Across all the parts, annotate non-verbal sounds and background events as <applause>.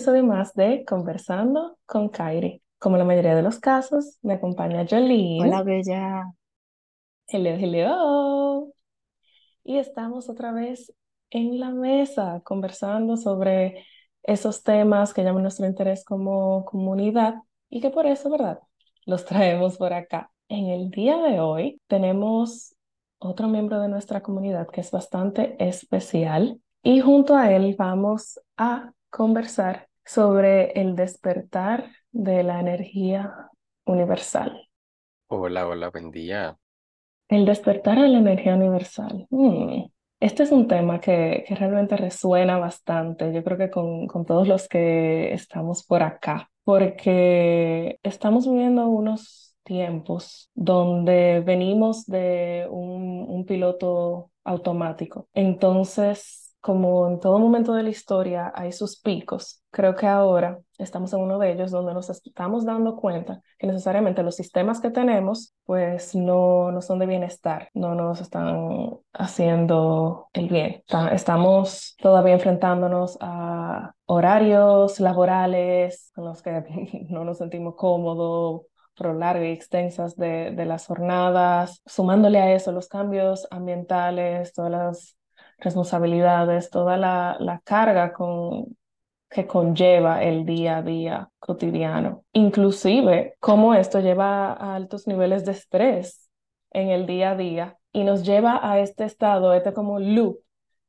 episodio más de Conversando con Kairi. Como la mayoría de los casos, me acompaña Jolene. Hola, Bella. Hello, hello. Y estamos otra vez en la mesa conversando sobre esos temas que llaman nuestro interés como comunidad y que por eso, ¿verdad? Los traemos por acá. En el día de hoy tenemos otro miembro de nuestra comunidad que es bastante especial y junto a él vamos a conversar sobre el despertar de la energía universal. Hola, hola, buen día. El despertar de la energía universal. Mm, Este es un tema que, que realmente resuena bastante, yo creo que con, con todos los que estamos por acá, porque estamos viviendo unos tiempos donde venimos de un, un piloto automático. Entonces, como en todo momento de la historia hay sus picos, creo que ahora estamos en uno de ellos donde nos estamos dando cuenta que necesariamente los sistemas que tenemos pues no, no son de bienestar, no nos están haciendo el bien. Estamos todavía enfrentándonos a horarios laborales con los que <laughs> no nos sentimos cómodos, largas y extensas de, de las jornadas, sumándole a eso los cambios ambientales, todas las responsabilidades, toda la, la carga con, que conlleva el día a día cotidiano. Inclusive cómo esto lleva a altos niveles de estrés en el día a día y nos lleva a este estado, este como loop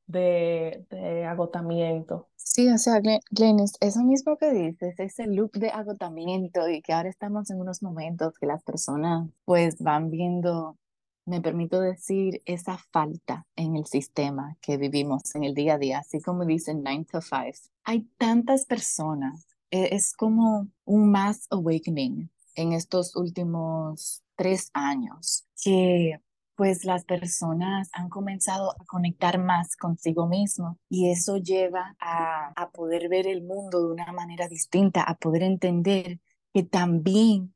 de, agotamiento. Sí, o sea, Glenis, eso mismo que dices, ese loop de agotamiento y que ahora estamos en unos momentos que las personas pues van viendo, me permito decir, esa falta en el sistema que vivimos en el día a día, así como dicen 9 to 5. Hay tantas personas, e, es como un mass awakening en estos últimos tres años que pues las personas han comenzado a conectar más consigo mismo y eso lleva a, a poder ver el mundo de una manera distinta, a poder entender que también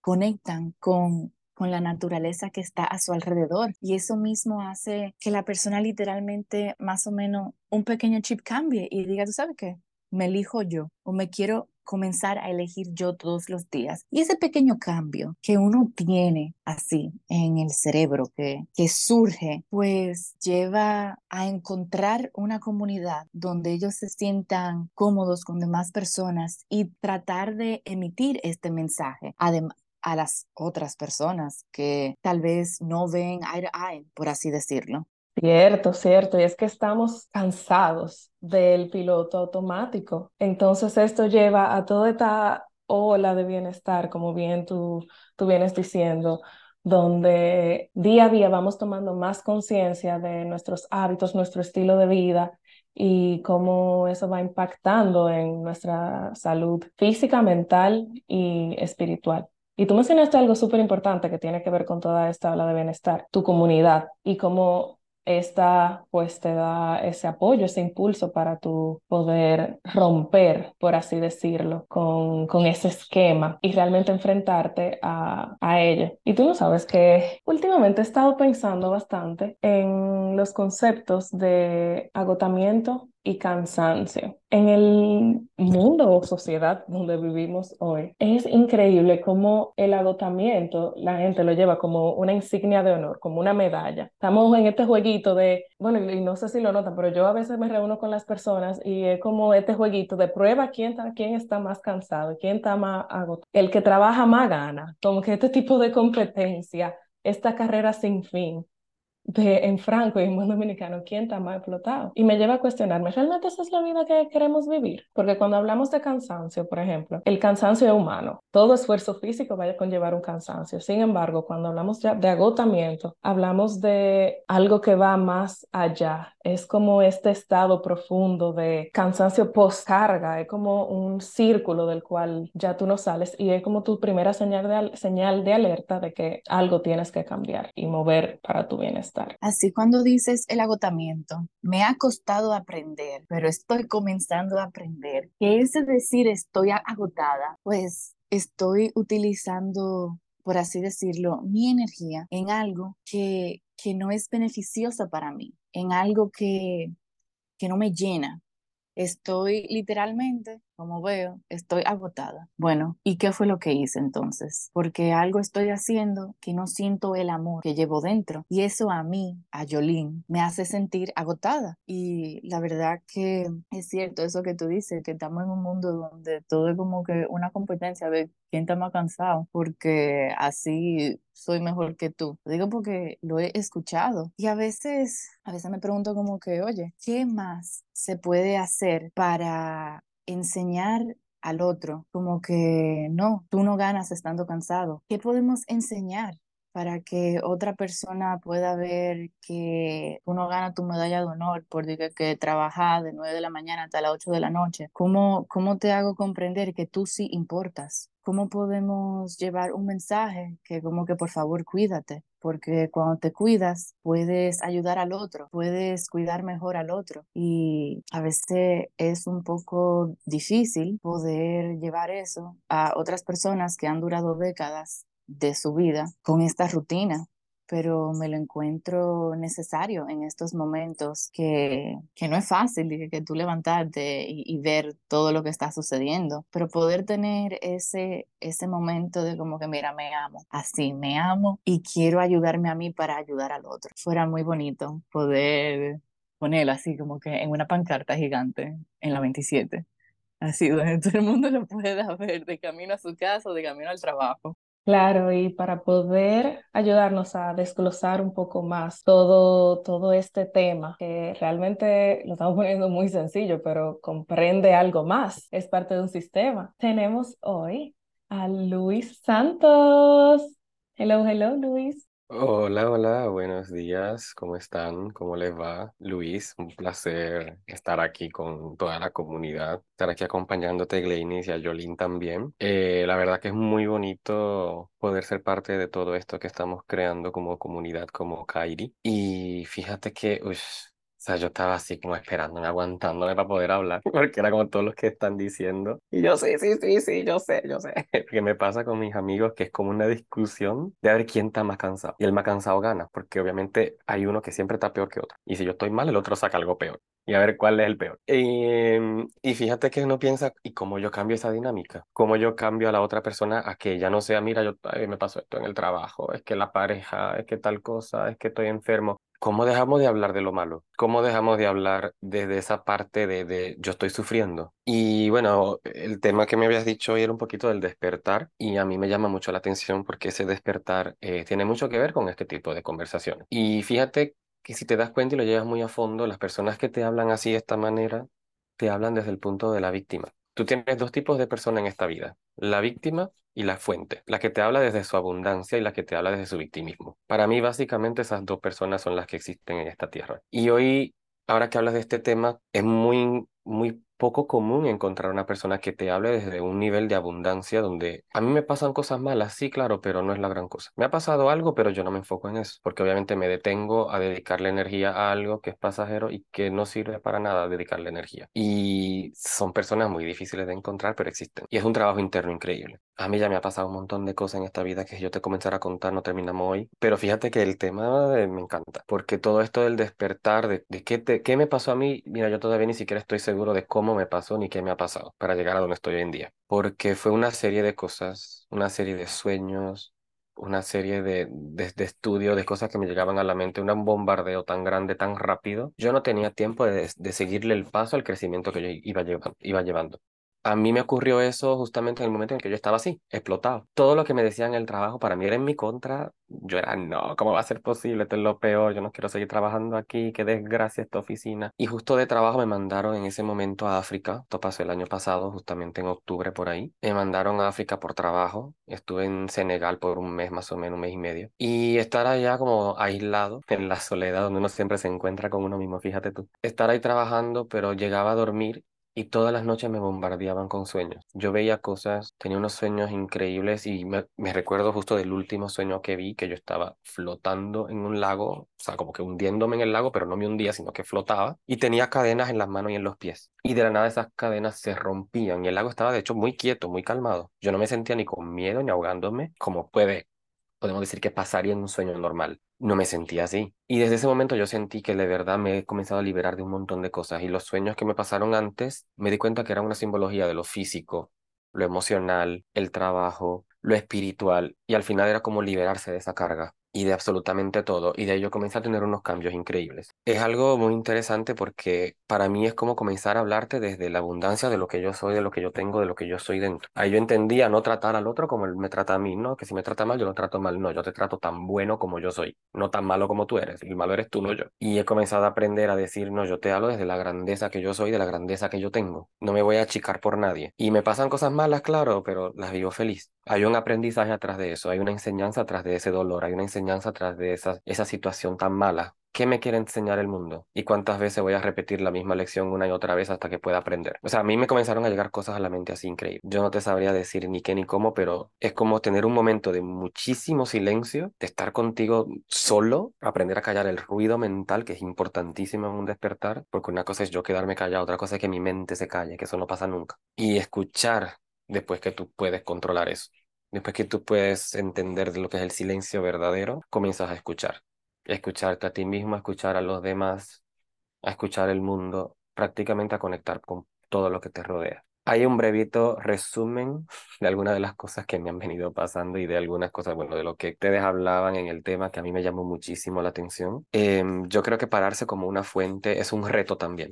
conectan con, con la naturaleza que está a su alrededor. Y eso mismo hace que la persona literalmente más o menos un pequeño chip cambie y diga, tú sabes qué, me elijo yo o me quiero comenzar a elegir yo todos los días. Y ese pequeño cambio que uno tiene así en el cerebro, que, que surge, pues lleva a encontrar una comunidad donde ellos se sientan cómodos con demás personas y tratar de emitir este mensaje. Además, a las otras personas que tal vez no ven eye to por así decirlo. Cierto, cierto. Y es que estamos cansados del piloto automático. Entonces esto lleva a toda esta ola de bienestar, como bien tú, tú vienes diciendo, donde día a día vamos tomando más conciencia de nuestros hábitos, nuestro estilo de vida y cómo eso va impactando en nuestra salud física, mental y espiritual. Y tú mencionaste algo súper importante que tiene que ver con toda esta ola de bienestar, tu comunidad y cómo esta pues te da ese apoyo, ese impulso para tu poder romper, por así decirlo, con, con ese esquema y realmente enfrentarte a, a ello. Y tú no sabes que últimamente he estado pensando bastante en los conceptos de agotamiento y cansancio. En el mundo o sociedad donde vivimos hoy, es increíble cómo el agotamiento la gente lo lleva como una insignia de honor, como una medalla. Estamos en este jueguito de, bueno, y no sé si lo notan, pero yo a veces me reúno con las personas y es como este jueguito de prueba quién está, quién está más cansado, quién está más agotado. El que trabaja más gana, como que este tipo de competencia, esta carrera sin fin de, en Franco y en buen dominicano, ¿quién está más explotado? Y me lleva a cuestionarme, ¿realmente esa es la vida que queremos vivir? Porque cuando hablamos de cansancio, por ejemplo, el cansancio es humano. Todo esfuerzo físico vaya a conllevar un cansancio. Sin embargo, cuando hablamos ya de agotamiento, hablamos de algo que va más allá. Es como este estado profundo de cansancio post-carga, es como un círculo del cual ya tú no sales y es como tu primera señal de, señal de alerta de que algo tienes que cambiar y mover para tu bienestar. Así cuando dices el agotamiento, me ha costado aprender, pero estoy comenzando a aprender que ese decir estoy agotada, pues estoy utilizando, por así decirlo, mi energía en algo que, que no es beneficioso para mí, en algo que, que no me llena. Estoy literalmente, como veo, estoy agotada. Bueno, ¿y qué fue lo que hice entonces? Porque algo estoy haciendo que no siento el amor que llevo dentro. Y eso a mí, a Yolín, me hace sentir agotada. Y la verdad que es cierto eso que tú dices, que estamos en un mundo donde todo es como que una competencia de quién está más cansado, porque así soy mejor que tú. Lo digo porque lo he escuchado. Y a veces, a veces me pregunto como que, oye, ¿qué más se puede hacer para enseñar al otro? Como que no, tú no ganas estando cansado. ¿Qué podemos enseñar? para que otra persona pueda ver que uno gana tu medalla de honor por que, que trabajas de 9 de la mañana hasta las 8 de la noche. ¿Cómo, ¿Cómo te hago comprender que tú sí importas? ¿Cómo podemos llevar un mensaje que como que por favor cuídate? Porque cuando te cuidas puedes ayudar al otro, puedes cuidar mejor al otro. Y a veces es un poco difícil poder llevar eso a otras personas que han durado décadas de su vida con esta rutina, pero me lo encuentro necesario en estos momentos que, que no es fácil que, que tú levantarte y, ver todo lo que está sucediendo, pero poder tener ese, ese momento de como que, mira, me amo, así, me amo y quiero ayudarme a mí para ayudar al otro. Fuera muy bonito poder ponerlo así como que en una pancarta gigante en la 27. Así, donde <laughs> todo el mundo lo pueda ver de camino a su casa o de camino al trabajo. Claro, y para poder ayudarnos a desglosar un poco más todo, todo este tema, que realmente lo estamos <laughs> poniendo muy sencillo, pero comprende algo más, es parte de un sistema. Tenemos hoy a Luis Santos. Hello, hello, Luis. Hola, hola, buenos días, ¿cómo están? ¿Cómo les va? Luis, un placer estar aquí con toda la comunidad, estar aquí acompañándote, Gleinis, y a Jolín también. Eh, la verdad que es muy bonito poder ser parte de todo esto que estamos creando como comunidad, como Kairi. Y fíjate que, o sea, yo estaba así como esperándome, aguantándome para poder hablar, <laughs> porque era como todos los que están diciendo. Y yo, sí, sí, sí, sí, yo sé, yo sé. <laughs> Que me pasa con mis amigos que es como una discusión de a ver quién está más cansado. Y el más cansado gana, porque obviamente hay uno que siempre está peor que otro. Y si yo estoy mal, el otro saca algo peor. Y a ver cuál es el peor. Y, y fíjate que uno piensa, ¿y cómo yo cambio esa dinámica? ¿Cómo yo cambio a la otra persona a que ya no sea, mira, yo me pasó esto en el trabajo, es que la pareja, es que tal cosa, es que estoy enfermo? ¿Cómo dejamos de hablar de lo malo? ¿Cómo dejamos de hablar desde esa parte de, de, yo estoy sufriendo? Y bueno, el tema que me habías dicho hoy era un poquito del despertar y a mí me llama mucho la atención porque ese despertar eh, tiene mucho que ver con este tipo de conversaciones. Y fíjate que si te das cuenta Tú tienes dos tipos de personas en esta vida, la víctima y la fuente, la que te habla desde su abundancia y la que te habla desde su victimismo. Para mí, básicamente, esas dos personas son las que existen en esta tierra. Y hoy, ahora que hablas de este tema, es muy, muy poco común encontrar una persona que te hable desde un nivel de abundancia donde a mí me pasan cosas malas, sí, claro, pero no es la gran cosa. Me ha pasado algo, pero yo no me enfoco en eso, porque obviamente me detengo a dedicarle energía a algo que es pasajero y que no sirve para nada dedicarle energía. Y son personas muy difíciles de encontrar, pero existen. Y es un trabajo interno increíble. A mí ya me ha pasado un montón de cosas en esta vida que si yo te comenzara a contar no terminamos hoy, pero fíjate que el tema me encanta, porque todo esto del despertar, de, qué, qué me pasó a mí, mira, yo todavía ni siquiera estoy seguro de cómo me pasó ni qué me ha pasado para llegar a donde estoy hoy en día. Porque fue una serie de cosas, una serie de sueños, una serie de, de, de estudios, de cosas que me llegaban a la mente, un bombardeo tan grande, tan rápido. Yo no tenía tiempo de, de seguirle el paso al crecimiento que yo iba. Iba llevando. A mí me ocurrió eso justamente en el momento en que yo estaba así, explotado. Todo lo que me decían en el trabajo para mí era en mi contra. Yo era, no, ¿cómo va a ser posible? Esto es lo peor, yo no quiero seguir trabajando aquí, qué desgracia esta oficina. Y justo de trabajo me mandaron en ese momento a África, esto pasó el año pasado, justamente en octubre por ahí. Me mandaron a África por trabajo, estuve en Senegal por un mes más o menos, un mes y medio. Y estar allá como aislado, en la soledad, donde uno siempre se encuentra con uno mismo, fíjate tú. Estar ahí trabajando, pero llegaba a dormir y todas las noches me bombardeaban con sueños. Yo veía cosas, tenía unos sueños increíbles y me, recuerdo justo del último sueño que vi, que yo estaba flotando en un lago, o sea, como que hundiéndome en el lago, pero no me hundía, sino que flotaba, y tenía cadenas en las manos y en los pies. Y de la nada esas cadenas se rompían y el lago estaba de hecho muy quieto, muy calmado. Yo no me sentía ni con miedo ni ahogándome, como puede podemos decir que pasaría en un sueño normal. No me sentía así. Y desde ese momento yo sentí que de verdad me he comenzado a liberar de un montón de cosas. Y los sueños que me pasaron antes, me di cuenta que eran una simbología de lo físico, lo emocional, el trabajo, lo espiritual. Y al final era como liberarse de esa carga y de absolutamente todo. Y de ahí yo comencé a tener unos cambios increíbles. Es algo muy interesante porque para mí es como comenzar a hablarte desde la abundancia de lo que yo soy, de lo que yo tengo, de lo que yo soy dentro. Ahí yo entendía no tratar al otro como él me trata a mí, ¿no? Que si me trata mal, yo lo trato mal. No, yo te trato tan bueno como yo soy, no tan malo como tú eres. El malo eres tú, no yo. Y he comenzado a aprender a decir, no, yo te hablo desde la grandeza que yo soy, de la grandeza que yo tengo. No me voy a achicar por nadie. Y me pasan cosas malas, claro, pero las vivo feliz. Hay un aprendizaje atrás de eso, hay una enseñanza atrás de ese dolor, hay una enseñanza atrás de esa, esa situación tan mala. ¿Qué me quiere enseñar el mundo? ¿Y cuántas veces voy a repetir la misma lección una y otra vez hasta que pueda aprender? O sea, a mí me comenzaron a llegar cosas a la mente así increíbles. Yo no te sabría decir ni qué ni cómo, pero es como tener un momento de muchísimo silencio, de estar contigo solo, aprender a callar el ruido mental, que es importantísimo en un despertar, porque una cosa es yo quedarme callado, otra cosa es que mi mente se calle, que eso no pasa nunca. Y escuchar después que tú puedes controlar eso. Después que tú puedes entender de lo que es el silencio verdadero, comienzas a escuchar. Escucharte a ti mismo, a escuchar a los demás, a escuchar el mundo, prácticamente a conectar con todo lo que te rodea. Hay un brevito resumen <laughs> de algunas de las cosas que me han venido pasando y de algunas cosas, bueno, de lo que ustedes hablaban en el tema que a mí me llamó muchísimo la atención. Em, yo creo que pararse como una fuente es un reto también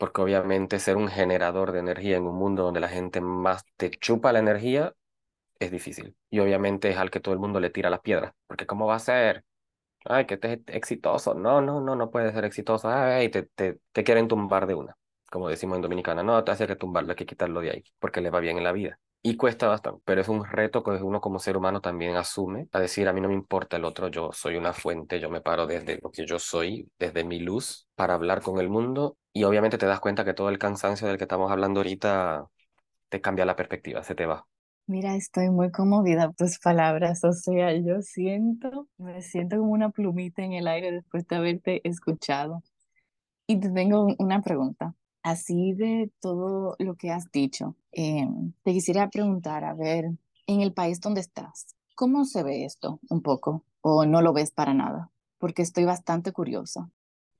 porque obviamente ser un generador de energía en un mundo donde la gente más te chupa la energía es difícil. Y obviamente es al que todo el mundo le tira las piedras, porque ¿cómo va a ser? Ay, que este es exitoso. No, no, no, no puede ser exitoso. Ay, te, te, te quieren tumbar de una, como decimos en Dominicana. No, te hace que tumbarlo, hay que quitarlo de ahí, porque le va bien en la vida. Y cuesta bastante, pero es un reto que uno como ser humano también asume, a decir, a mí no me importa el otro, yo soy una fuente, yo me paro desde lo que yo soy, desde mi luz, para hablar con el mundo. Y obviamente te das cuenta que todo el cansancio del que estamos hablando ahorita te cambia la perspectiva, se te va. Mira, estoy muy conmovida por tus palabras, o sea, yo siento, me siento como una plumita en el aire después de haberte escuchado. Y te tengo una pregunta. Así de todo lo que has dicho, eh, te quisiera preguntar, a ver, en el país donde estás, ¿cómo se ve esto un poco? ¿O no lo ves para nada? Porque estoy bastante curiosa.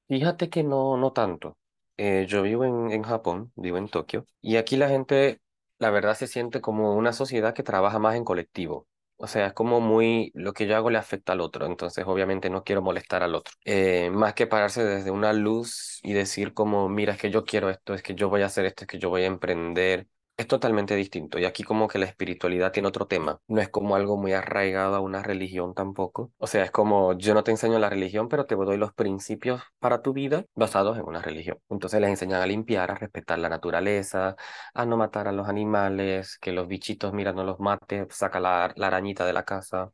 Fíjate que no, no tanto. Eh, yo vivo en, en Japón, vivo en Tokio, y aquí la gente, la verdad, se siente como una sociedad que trabaja más en colectivo. O sea, es como muy, lo que yo hago le afecta al otro, entonces obviamente no quiero molestar al otro. Eh, más que pararse desde una luz y decir como, mira, es que yo quiero esto, es que yo voy a hacer esto, es que yo voy a emprender, es totalmente distinto. Y aquí como que la espiritualidad tiene otro tema. No es como algo muy arraigado a una religión tampoco. O sea, es como yo no te enseño la religión, pero te doy los principios para tu vida basados en una religión. Entonces les enseñan a limpiar, a respetar la naturaleza, a no matar a los animales, que los bichitos, mira, no los mate, saca la, la arañita de la casa.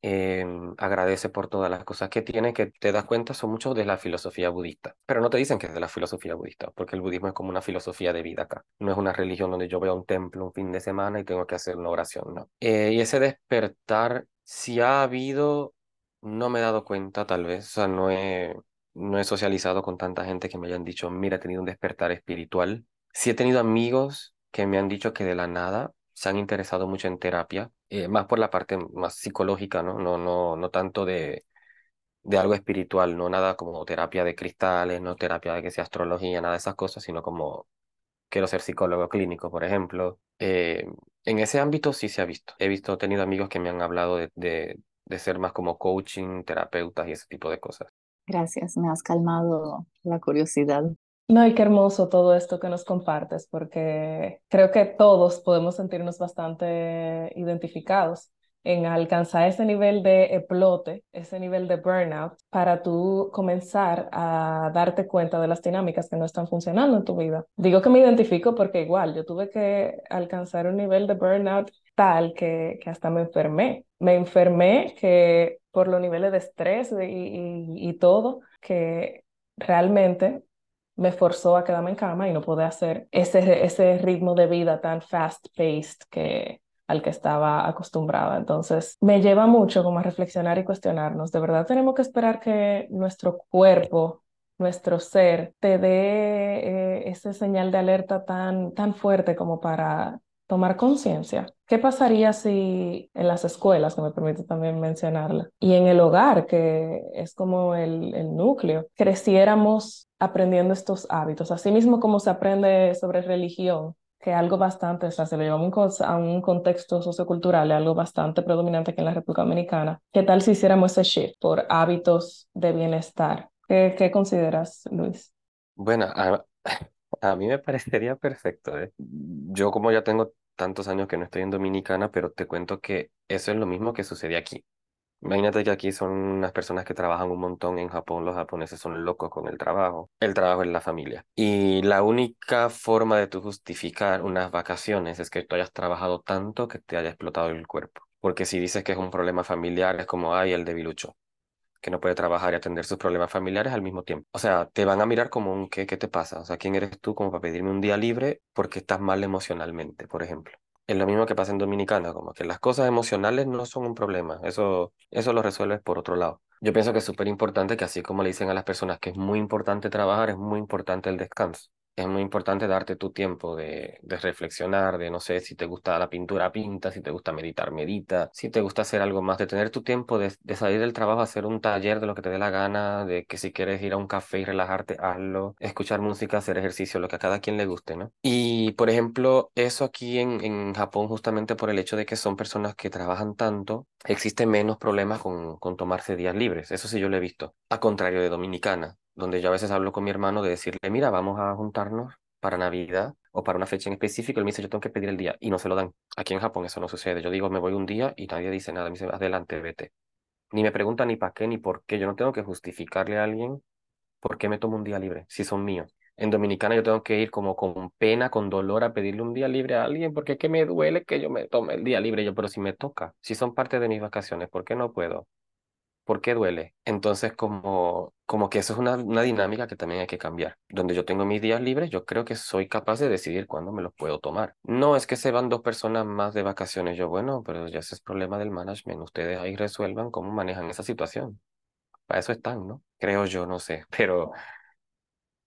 Em, agradece por todas las cosas que tiene, que te das cuenta son muchos de la filosofía budista, pero no te dicen que es de la filosofía budista, porque el budismo es como una filosofía de vida acá, no es una religión donde yo voy a un templo un fin de semana y tengo que hacer una oración, no. Eh, y ese despertar, si ha habido, no me he dado cuenta tal vez, o sea, no he, no he socializado con tanta gente que me hayan dicho, mira, he tenido un despertar espiritual. Sí he tenido amigos que me han dicho que de la nada se han interesado mucho en terapia, eh, más por la parte más psicológica, ¿no? No, no, no tanto de, de algo espiritual, no nada como terapia de cristales, no terapia de que sea astrología, nada de esas cosas, sino como quiero ser psicólogo clínico, por ejemplo. Eh, en ese ámbito sí se ha visto. He visto, he tenido amigos que me han hablado de, de, de ser más como coaching, terapeutas y ese tipo de cosas. Gracias, me has calmado la curiosidad. No, y qué hermoso todo esto que nos compartes, porque creo que todos podemos sentirnos bastante identificados en alcanzar ese nivel de explote, ese nivel de burnout, para tú comenzar a darte cuenta de las dinámicas que no están funcionando en tu vida. Digo que me identifico porque igual yo tuve que alcanzar un nivel de burnout tal que, que hasta me enfermé. Me enfermé que por los niveles de estrés y, y, y todo, que realmente me forzó a quedarme en cama y no poder hacer ese, ese ritmo de vida tan fast-paced que, al que estaba acostumbrada. Entonces, me lleva mucho como a reflexionar y cuestionarnos. ¿De verdad tenemos que esperar que nuestro cuerpo, nuestro ser, te dé eh, ese señal de alerta tan, tan fuerte como para tomar conciencia. ¿Qué pasaría si en las escuelas, que me permite también mencionarla, y en el hogar, que es como el, el núcleo, creciéramos aprendiendo estos hábitos? Asimismo como se aprende sobre religión, que algo bastante, o sea, se lo llevamos a un contexto sociocultural, algo bastante predominante aquí en la República Dominicana. ¿Qué tal si hiciéramos ese shift por hábitos de bienestar? ¿Qué, qué consideras, Luis? Bueno, a, a mí me parecería perfecto, ¿eh? Yo como ya tengo tantos años que no estoy en Dominicana, pero te cuento que eso es lo mismo que sucede aquí. Imagínate que aquí son unas personas que trabajan un montón en Japón, los japoneses son locos con el trabajo, el trabajo es la familia. Y la única forma de tú justificar unas vacaciones es que tú hayas trabajado tanto que te haya explotado el cuerpo. Porque si dices que es un problema familiar, es como, ay, el debilucho, que no puede trabajar y atender sus problemas familiares al mismo tiempo. O sea, te van a mirar como un, ¿qué, qué te pasa? O sea, ¿quién eres tú como para pedirme un día libre porque estás mal emocionalmente, por ejemplo? Es lo mismo que pasa en Dominicana, como que las cosas emocionales no son un problema, eso, eso lo resuelves por otro lado. Yo pienso que es súper importante que así como le dicen a las personas que es muy importante trabajar, es muy importante el descanso es muy importante darte tu tiempo de, reflexionar, de no sé si te gusta la pintura, pinta, si te gusta meditar, medita, si te gusta hacer algo más, de tener tu tiempo de, de salir del trabajo, hacer un taller de lo que te dé la gana, de que si quieres ir a un café y relajarte, hazlo, escuchar música, hacer ejercicio, lo que a cada quien le guste, ¿no? Y por ejemplo, eso aquí en, en Japón, justamente por el hecho de que son personas que trabajan tanto, existe menos problemas con, con tomarse días libres, eso sí yo lo he visto, a contrario de Dominicana donde yo a veces hablo con mi hermano de decirle, mira, vamos a juntarnos para Navidad o para una fecha en específico, él me dice, yo tengo que pedir el día y no se lo dan. Aquí en Japón eso no sucede. Yo digo, me voy un día y nadie dice nada, me dice, adelante, vete. Ni me pregunta ni para qué ni por qué. Yo no tengo que justificarle a alguien por qué me tomo un día libre, si son míos. En Dominicana yo tengo que ir como con pena, con dolor a pedirle un día libre a alguien porque es que me duele que yo me tome el día libre. Yo, pero si me toca, si son parte de mis vacaciones, ¿por qué no puedo? ¿Por qué duele? Entonces, como, como que eso es una, una dinámica que también hay que cambiar. Donde yo tengo mis días libres, yo creo que soy capaz de decidir cuándo me los puedo tomar. No es que se van dos personas más de vacaciones. Yo, bueno, pero ya ese es problema del management. Ustedes ahí resuelvan cómo manejan esa situación. Para eso están, ¿no? Creo yo, no sé. <laughs> Pero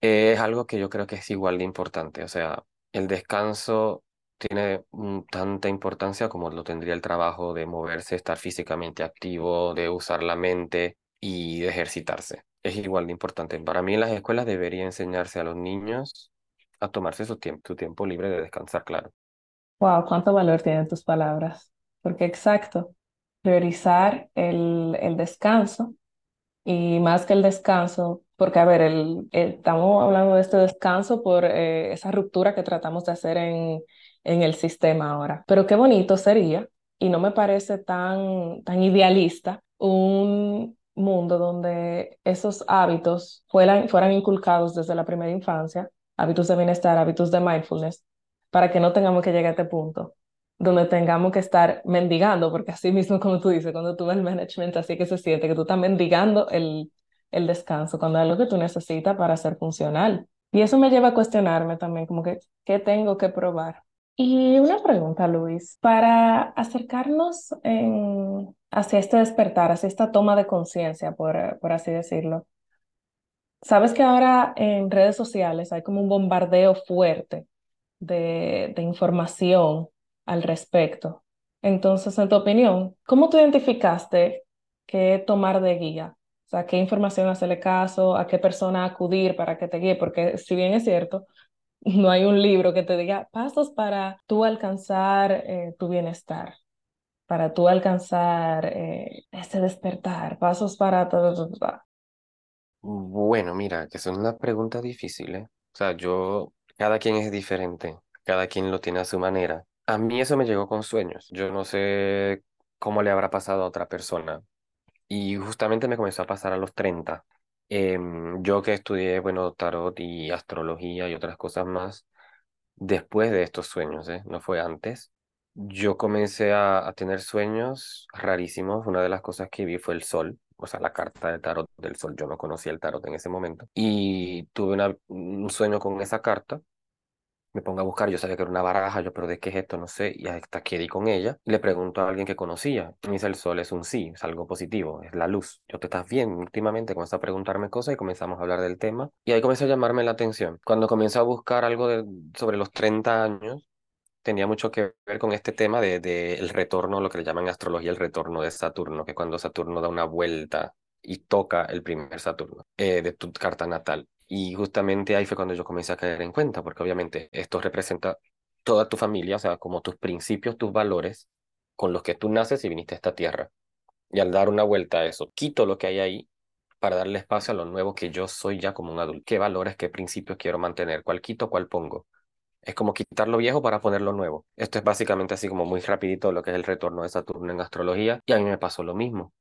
es algo que yo creo que es igual de importante. O sea, el descanso tiene tanta importancia como lo tendría el trabajo de moverse, estar físicamente activo, de usar la mente y de ejercitarse. Es igual de importante. Para mí las escuelas debería enseñarse a los niños a tomarse su tiempo, su tiempo libre de descansar, claro. Wow, cuánto valor tienen tus palabras. Porque exacto, priorizar el, el descanso y más que el descanso, porque a ver, el, estamos hablando de este descanso por eh, esa ruptura que tratamos de hacer en, en el sistema ahora. Pero qué bonito sería, y no me parece tan, tan idealista, un mundo donde esos hábitos fueran, fueran inculcados desde la primera infancia, hábitos de bienestar, hábitos de mindfulness, para que no tengamos que llegar a este punto donde tengamos que estar mendigando, porque así mismo como tú dices, cuando tú ves el management, así que se siente que tú estás mendigando el, el descanso, cuando es lo que tú necesitas para ser funcional. Y eso me lleva a cuestionarme también, como que, ¿qué tengo que probar? Y una pregunta, Luis, para acercarnos hacia este despertar, hacia esta toma de conciencia, por, por así decirlo. Sabes que ahora en redes sociales hay como un bombardeo fuerte de, de información al respecto. Entonces, en tu opinión, ¿cómo tú identificaste qué tomar de guía? O sea, qué información hacerle caso, a qué persona acudir para que te guíe, porque si bien es cierto, no hay un libro que te diga pasos para tú alcanzar eh, tu bienestar, para tú alcanzar eh, ese despertar, pasos para. Bueno, mira, que son unas preguntas difíciles. O sea, yo, cada quien es diferente, cada quien lo tiene a su manera. A mí eso me llegó con sueños. Yo no sé cómo le habrá pasado a otra persona. Y justamente me comenzó a pasar a los 30. Em, yo que estudié, bueno, tarot y astrología y otras cosas más, después de estos sueños, ¿eh? No fue antes. Yo comencé a, tener sueños rarísimos. Una de las cosas que vi fue el sol, o sea, la carta de tarot del sol. Yo no conocía el tarot en ese momento. Y tuve un sueño con esa carta me pongo a buscar, yo sabía que era una baraja, yo, pero ¿de qué es esto? No sé, y hasta que di con ella, le pregunto a alguien que conocía, me dice, el sol es un sí, es algo positivo, es la luz. Yo te estás bien, últimamente comenzó a preguntarme cosas y comenzamos a hablar del tema, y ahí comenzó a llamarme la atención. Cuando comienzo a buscar algo de, sobre los 30 años, tenía mucho que ver con este tema de, de el retorno, lo que le llaman en astrología el retorno de Saturno, que cuando Saturno da una vuelta y toca el primer Saturno eh, de tu carta natal. Y justamente ahí fue cuando yo comencé a caer en cuenta, porque obviamente esto representa toda tu familia, o sea, como tus principios, tus valores con los que tú naces y viniste a esta tierra. Y al dar una vuelta a eso, quito lo que hay ahí para darle espacio a lo nuevo que yo soy ya como un adulto. ¿Qué valores, qué principios quiero mantener? ¿Cuál quito, cuál pongo? Es como quitar lo viejo para poner lo nuevo. Esto es básicamente así como muy rapidito lo que es el retorno de Saturno en astrología. Y a mí me pasó lo mismo.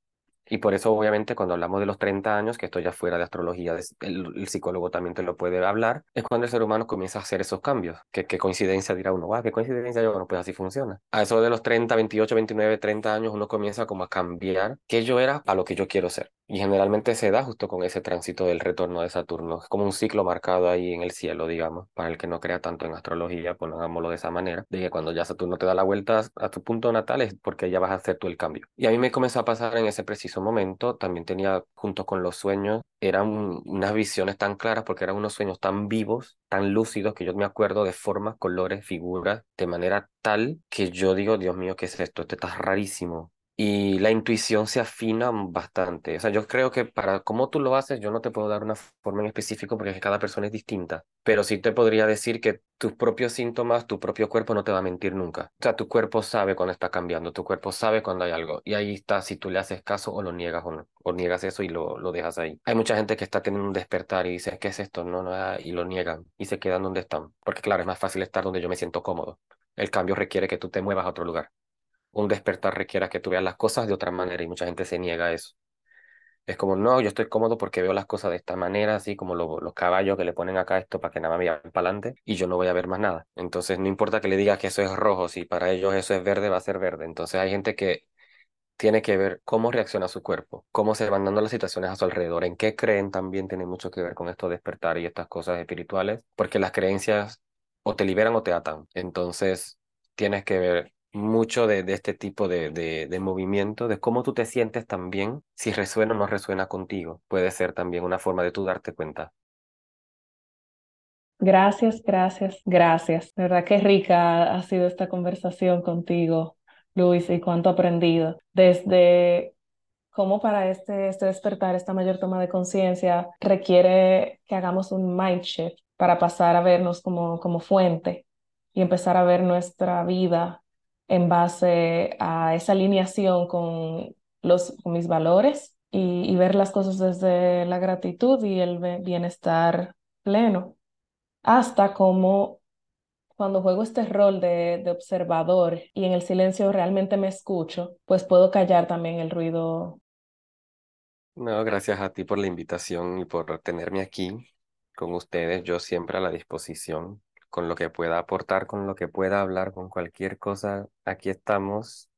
Y por eso, obviamente, cuando hablamos de los 30 años, que esto ya fuera de astrología, el, psicólogo también te lo puede hablar, es cuando el ser humano comienza a hacer esos cambios. ¿Qué, qué coincidencia dirá uno? ¿Qué coincidencia? Yo, bueno, pues así funciona. A eso de los 30, 28, 29, 30 años, uno comienza como a cambiar qué yo era a lo que yo quiero ser. Y generalmente se da justo con ese tránsito del retorno de Saturno. Es como un ciclo marcado ahí en el cielo, digamos, para el que no crea tanto en astrología, hagámoslo de esa manera, de que cuando ya Saturno te da la vuelta a tu punto natal es porque ya vas a hacer tú el cambio. Y a mí me comenzó a pasar en ese preciso momento, también tenía junto con los sueños, eran unas visiones tan claras porque eran unos sueños tan vivos, tan lúcidos, que yo me acuerdo de formas, colores, figuras, de manera tal que yo digo, Dios mío, ¿qué es esto? Esto está rarísimo y la intuición se afina bastante. O sea, yo creo que para cómo tú lo haces, yo no te puedo dar una forma en específico porque cada persona es distinta, pero sí te podría decir que tus propios síntomas, tu propio cuerpo no te va a mentir nunca. O sea, tu cuerpo sabe cuando está cambiando, tu cuerpo sabe cuando hay algo y ahí está si tú le haces caso o lo niegas o no, o niegas eso y lo, lo dejas ahí. Hay mucha gente que está teniendo un despertar y dice, ¿qué es esto? No, no, ah", y lo niegan y se quedan donde están, porque claro, es más fácil estar donde yo me siento cómodo. El cambio requiere que tú te muevas a otro lugar un despertar requiera que tú veas las cosas de otra manera y mucha gente se niega a eso. Es como, no, yo estoy cómodo porque veo las cosas de esta manera, así como los caballos que le ponen acá esto para que nada me vean para adelante y yo no voy a ver más nada. Entonces, no importa que le diga que eso es rojo, si para ellos eso es verde, va a ser verde. Entonces, hay gente que tiene que ver cómo reacciona su cuerpo, cómo se van dando las situaciones a su alrededor, en qué creen también tiene mucho que ver con esto de despertar y estas cosas espirituales, porque las creencias o te liberan o te atan. Entonces, tienes que ver mucho de, este tipo de, de, movimiento, de cómo tú te sientes también, si resuena o no resuena contigo. Puede ser también una forma de tú darte cuenta. Gracias, gracias, gracias. De verdad que rica ha sido esta conversación contigo, Luis, y cuánto aprendido. Desde cómo para este, este despertar, esta mayor toma de conciencia, requiere que hagamos un mind shift para pasar a vernos como, como fuente y empezar a ver nuestra vida en base a esa alineación con, los, mis valores y, ver las cosas desde la gratitud y el bienestar pleno, hasta como cuando juego este rol de, de, observador y en el silencio realmente me escucho, pues puedo callar también el ruido. No, gracias a ti por la invitación y por tenerme aquí con ustedes. Yo siempre a la disposición con lo que pueda aportar, con lo que pueda hablar, con cualquier cosa, aquí estamos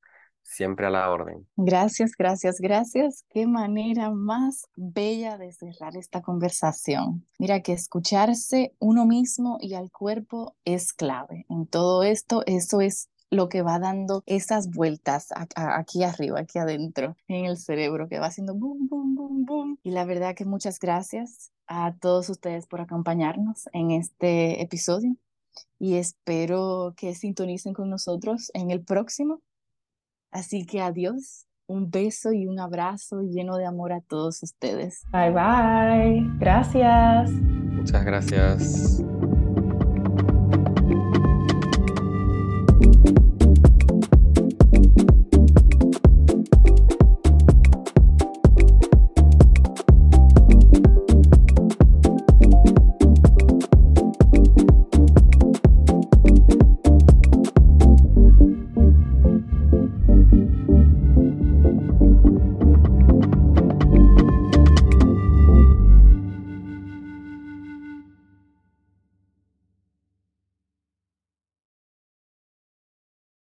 siempre a la orden. Gracias, gracias, gracias. Qué manera más bella de cerrar esta conversación. Mira que escucharse uno mismo y al cuerpo es clave. En todo esto, eso es lo que va dando esas vueltas aquí arriba, aquí adentro, en el cerebro, que va haciendo boom, boom, boom, boom. Y la verdad que muchas gracias a todos ustedes por acompañarnos en este episodio y espero que sintonicen con nosotros en el próximo. Así que adiós, un beso y un abrazo lleno de amor a todos ustedes. Bye bye, gracias. Muchas gracias.